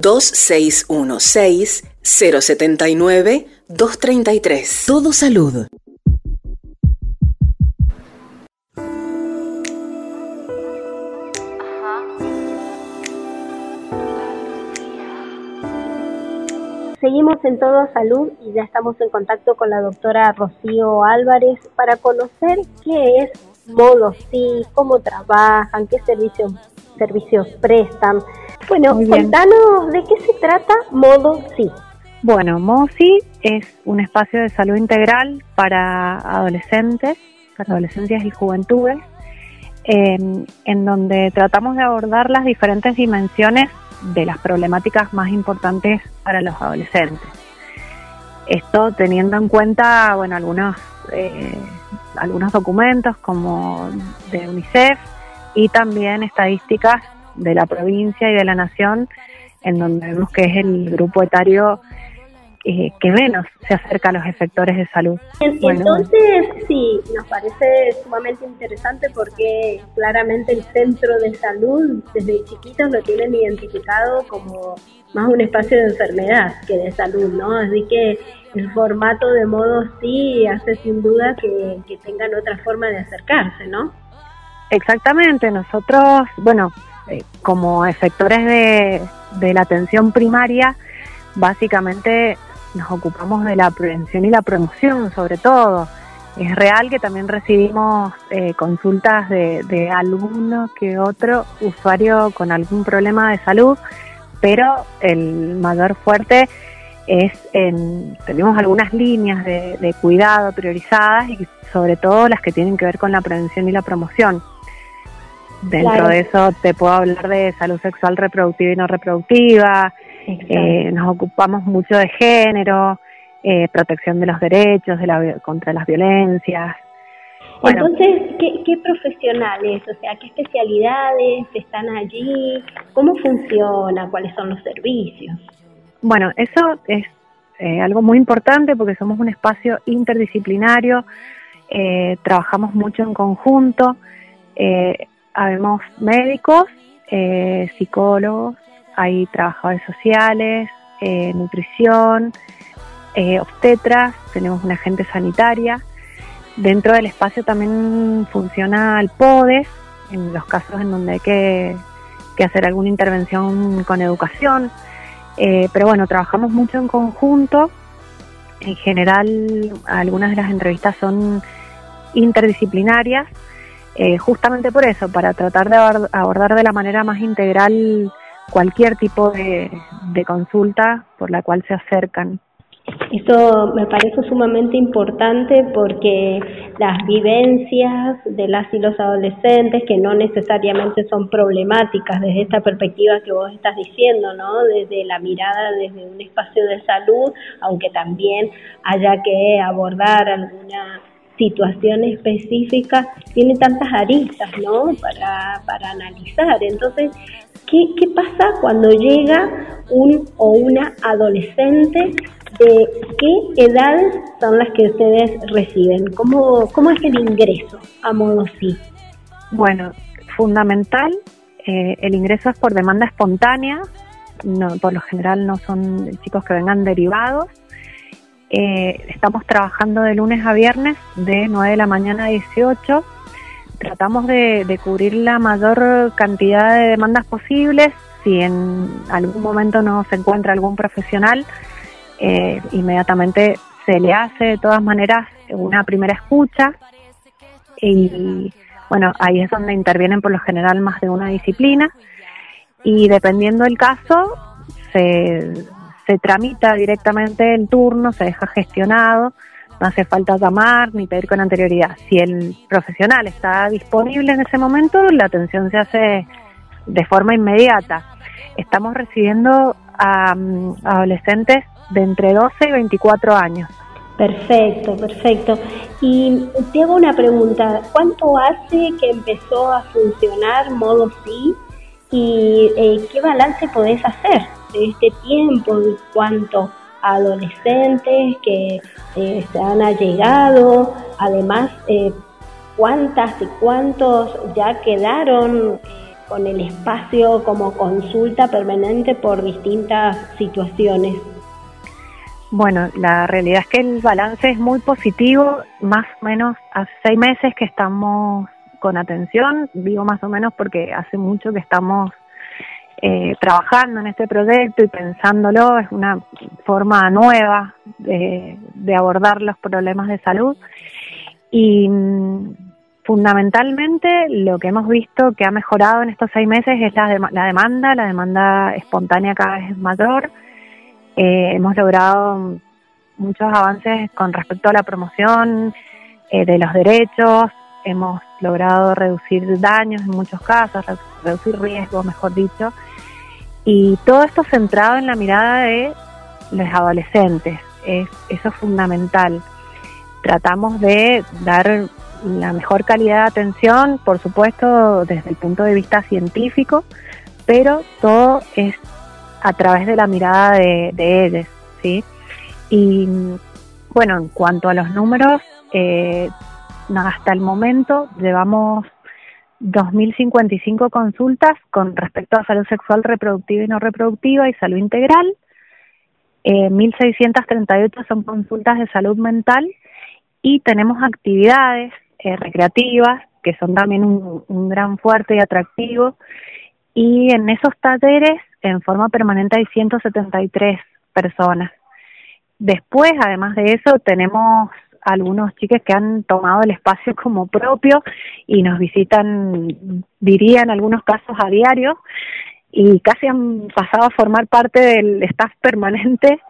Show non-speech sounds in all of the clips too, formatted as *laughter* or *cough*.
2616-079-233. Todo salud. Seguimos en Todo Salud y ya estamos en contacto con la doctora Rocío Álvarez para conocer qué es Modo Sí, cómo trabajan, qué servicios, servicios prestan. Bueno, cuéntanos de qué se trata Modo Sí. Bueno, Modo Sí es un espacio de salud integral para adolescentes, para adolescencias y juventudes, en donde tratamos de abordar las diferentes dimensiones de las problemáticas más importantes para los adolescentes. Esto teniendo en cuenta, bueno, algunos, eh, algunos documentos como de UNICEF y también estadísticas de la provincia y de la nación, en donde vemos que es el grupo etario eh, que menos se acerca a los efectores de salud. Entonces, sí, nos parece sumamente interesante porque claramente el centro de salud desde chiquitos lo tienen identificado como más un espacio de enfermedad que de salud, ¿no? Así que el formato de modo sí hace sin duda que, tengan otra forma de acercarse, ¿no? Exactamente, nosotros, bueno, eh, como efectores de, de la atención primaria, básicamente nos ocupamos de la prevención y la promoción sobre todo. Es real que también recibimos eh, consultas de, de alguno que otro usuario con algún problema de salud, pero el mayor fuerte es en, tenemos algunas líneas de, de, cuidado priorizadas y sobre todo las que tienen que ver con la prevención y la promoción. Dentro de eso te puedo hablar de salud sexual reproductiva y no reproductiva, eh, nos ocupamos mucho de género, eh, protección de los derechos, de la, contra las violencias. Entonces, ¿qué, profesionales, o sea, qué especialidades están allí? ¿Cómo funciona? ¿Cuáles son los servicios? Bueno, eso es eh, algo muy importante porque somos un espacio interdisciplinario, trabajamos mucho en conjunto, habemos médicos, psicólogos, hay trabajadores sociales, eh, nutrición, eh, obstetras, tenemos una agente sanitaria. Dentro del espacio también funciona el PODES, en los casos en donde hay que, hacer alguna intervención con educación. Eh, pero bueno, trabajamos mucho en conjunto. En general, algunas de las entrevistas son interdisciplinarias, justamente por eso, para tratar de abordar de la manera más integral cualquier tipo de, consulta por la cual se acercan. Eso me parece sumamente importante porque las vivencias de las y los adolescentes, que no necesariamente son problemáticas desde esta perspectiva que vos estás diciendo, ¿no? Desde la mirada desde un espacio de salud, aunque también haya que abordar alguna situación específica, tiene tantas aristas, ¿no? Para, para analizar. Entonces, ¿Qué, pasa cuando llega un o una adolescente? ¿De qué edades son las que ustedes reciben? ¿Cómo, cómo es el ingreso a modo sí? Bueno, fundamental, eh, el ingreso es por demanda espontánea, no, por lo general no son chicos que vengan derivados. Eh, estamos trabajando de lunes a viernes de 9 de la mañana a 18 tratamos de, cubrir la mayor cantidad de demandas posibles. Si en algún momento no se encuentra algún profesional, eh, inmediatamente se le hace de todas maneras una primera escucha. Y bueno, ahí es donde intervienen por lo general más de una disciplina. Y dependiendo del caso se, se tramita directamente el turno, se deja gestionado no hace falta llamar ni pedir con anterioridad. Si el profesional está disponible en ese momento, la atención se hace de forma inmediata. Estamos recibiendo a, mm, adolescentes de entre 12 y 24 años. Perfecto, perfecto. Y te hago una pregunta, ¿cuánto hace que empezó a funcionar Modo Sí? ¿Y eh, qué balance podés hacer de este tiempo? ¿Cuánto adolescentes que eh, se han allegado, además eh, cuántas y cuántos ya quedaron eh, con el espacio como consulta permanente por distintas situaciones. Bueno, la realidad es que el balance es muy positivo, más o menos hace seis meses que estamos con atención, digo más o menos porque hace mucho que estamos eh, trabajando en este proyecto y pensándolo, es una forma nueva de, abordar los problemas de salud. Y mm, fundamentalmente lo que hemos visto que ha mejorado en estos seis meses es la, la demanda, la demanda espontánea cada vez es mayor, eh, hemos logrado muchos avances con respecto a la promoción eh, de los derechos, hemos logrado reducir daños en muchos casos, reducir riesgos, mejor dicho, y todo esto centrado en la mirada de los adolescentes, es, eso es fundamental. Tratamos de dar la mejor calidad de atención, por supuesto, desde el punto de vista científico, pero todo es a través de la mirada de, ellos, ¿sí? Y bueno, en cuanto a los números, eh, hasta el momento llevamos 2.055 consultas con respecto a salud sexual reproductiva y no reproductiva y salud integral. Eh, 1.638 son consultas de salud mental y tenemos actividades eh, recreativas que son también un, un gran fuerte y atractivo. Y en esos talleres en forma permanente hay 173 personas. Después, además de eso, tenemos algunos chicos que han tomado el espacio como propio y nos visitan, diría en algunos casos a diario, y casi han pasado a formar parte del staff permanente.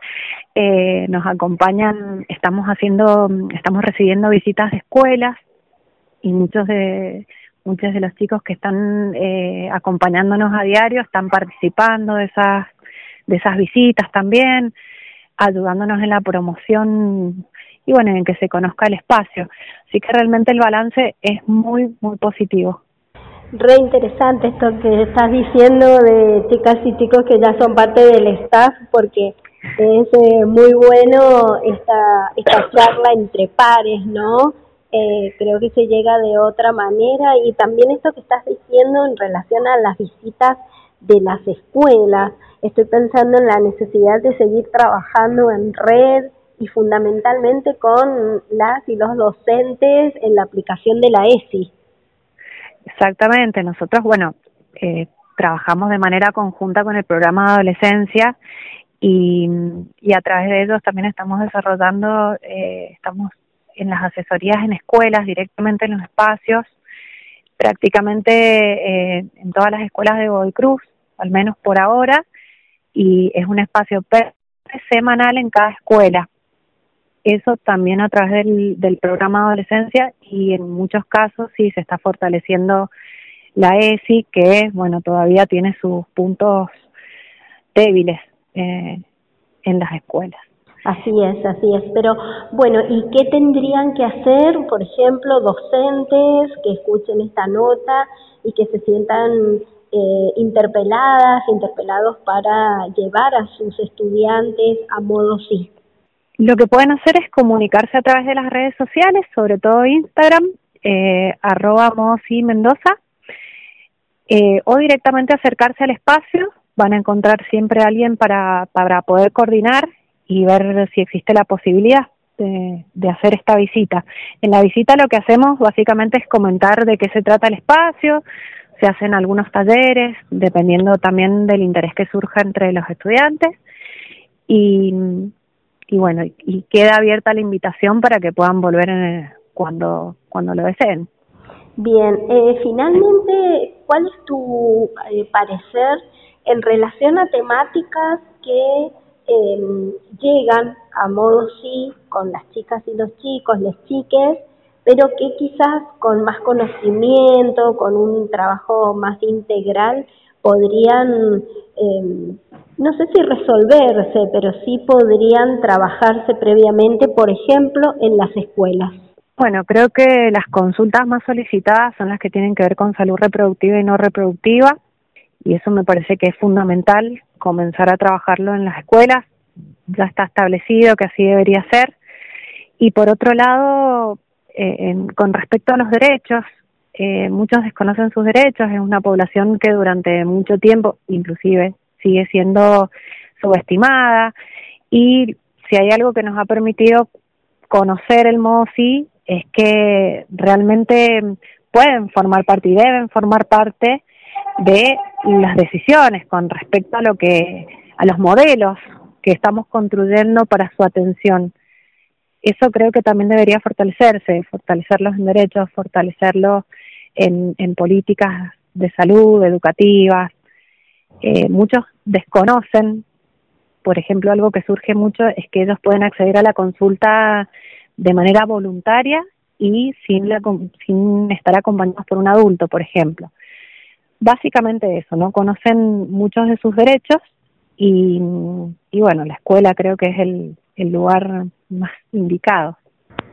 Eh, nos acompañan, estamos haciendo, estamos recibiendo visitas de escuelas y muchos de muchos de los chicos que están eh, acompañándonos a diario están participando de esas de esas visitas también ayudándonos en la promoción y bueno en que se conozca el espacio. Así que realmente el balance es muy muy positivo. Re interesante esto que estás diciendo de chicas y chicos que ya son parte del staff porque es eh, muy bueno esta esta *coughs* charla entre pares no eh, creo que se llega de otra manera y también esto que estás diciendo en relación a las visitas de las escuelas. Estoy pensando en la necesidad de seguir trabajando en red y fundamentalmente con las y los docentes en la aplicación de la ESI. Exactamente, nosotros, bueno, eh, trabajamos de manera conjunta con el programa de adolescencia y, y a través de ellos también estamos desarrollando, eh, estamos en las asesorías en escuelas, directamente en los espacios, prácticamente eh, en todas las escuelas de Godoy Cruz, al menos por ahora, y es un espacio semanal en cada escuela. Eso también a través del, del programa adolescencia y en muchos casos sí se está fortaleciendo la ESI, que bueno todavía tiene sus puntos débiles eh, en las escuelas. Así es, así es. Pero bueno, ¿y qué tendrían que hacer, por ejemplo, docentes que escuchen esta nota y que se sientan eh, interpeladas, interpelados para llevar a sus estudiantes a modo sí? Lo que pueden hacer es comunicarse a través de las redes sociales, sobre todo Instagram, eh, arroba sí Mendoza, eh, o directamente acercarse al espacio. Van a encontrar siempre a alguien para, para poder coordinar y ver si existe la posibilidad de, hacer esta visita. En la visita lo que hacemos básicamente es comentar de qué se trata el espacio, se hacen algunos talleres, dependiendo también del interés que surja entre los estudiantes. Y, y bueno, y queda abierta la invitación para que puedan volver en cuando, cuando lo deseen. Bien, eh, finalmente, ¿cuál es tu eh, parecer en relación a temáticas que eh, llegan a modo sí con las chicas y los chicos, les chiques, pero que quizás con más conocimiento, con un trabajo más integral, podrían, eh, no sé si resolverse, pero sí podrían trabajarse previamente, por ejemplo, en las escuelas. Bueno, creo que las consultas más solicitadas son las que tienen que ver con salud reproductiva y no reproductiva, y eso me parece que es fundamental comenzar a trabajarlo en las escuelas, ya está establecido que así debería ser. Y por otro lado, eh, con respecto a los derechos, eh, muchos desconocen sus derechos, es una población que durante mucho tiempo, inclusive, sigue siendo subestimada y si hay algo que nos ha permitido conocer el modo sí es que realmente pueden formar parte y deben formar parte de las decisiones con respecto a lo que a los modelos que estamos construyendo para su atención. Eso creo que también debería fortalecerse, fortalecerlos en derechos, fortalecerlos en, en políticas de salud, educativas. Eh, muchos desconocen, por ejemplo, algo que surge mucho es que ellos pueden acceder a la consulta de manera voluntaria y sin, la, sin estar acompañados por un adulto, por ejemplo. Básicamente eso, ¿no? Conocen muchos de sus derechos y, y bueno, la escuela creo que es el, el lugar más indicado.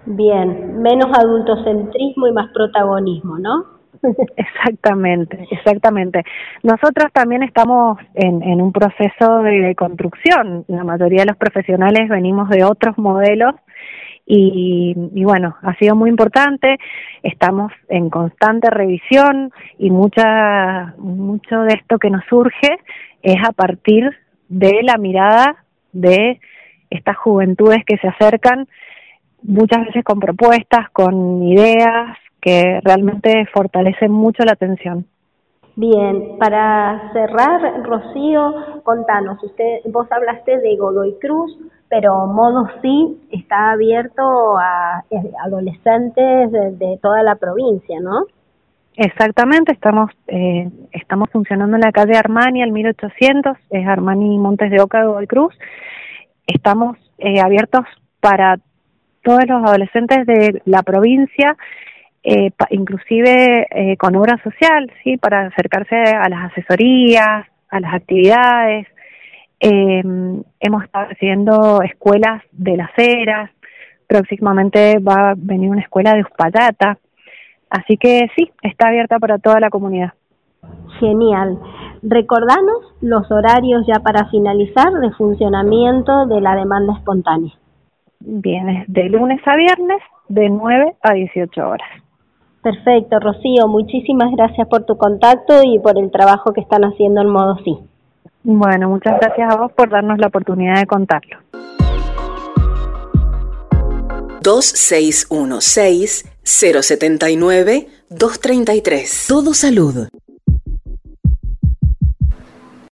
Bien, menos adultocentrismo y más protagonismo, ¿no? *laughs* Exactamente, exactamente. Nosotros también estamos en, en un proceso de, construcción. La mayoría de los profesionales venimos de otros modelos y, y, bueno, ha sido muy importante. Estamos en constante revisión y mucha, mucho de esto que nos surge es a partir de la mirada de estas juventudes que se acercan muchas veces con propuestas, con ideas que realmente fortalecen mucho la atención. Bien, para cerrar, Rocío, contanos, usted, vos hablaste de Godoy Cruz, pero Modo Sí está abierto a adolescentes de, toda la provincia, ¿no? Exactamente, estamos eh, estamos funcionando en la calle Armani al 1800, es Armani Montes de Oca, Godoy Cruz. Estamos eh, abiertos para todos los adolescentes de la provincia eh, inclusive eh, con obra social, sí, para acercarse a las asesorías, a las actividades. Eh, hemos estado recibiendo escuelas de las eras, próximamente va a venir una escuela de Uspallata, así que sí, está abierta para toda la comunidad. Genial. Recordanos los horarios ya para finalizar de funcionamiento de la demanda espontánea. Bien, es de lunes a viernes de 9 a 18 horas. Perfecto, Rocío, muchísimas gracias por tu contacto y por el trabajo que están haciendo en modo sí. Bueno, muchas gracias a vos por darnos la oportunidad de contarlo. 2616 079 233 Todo salud.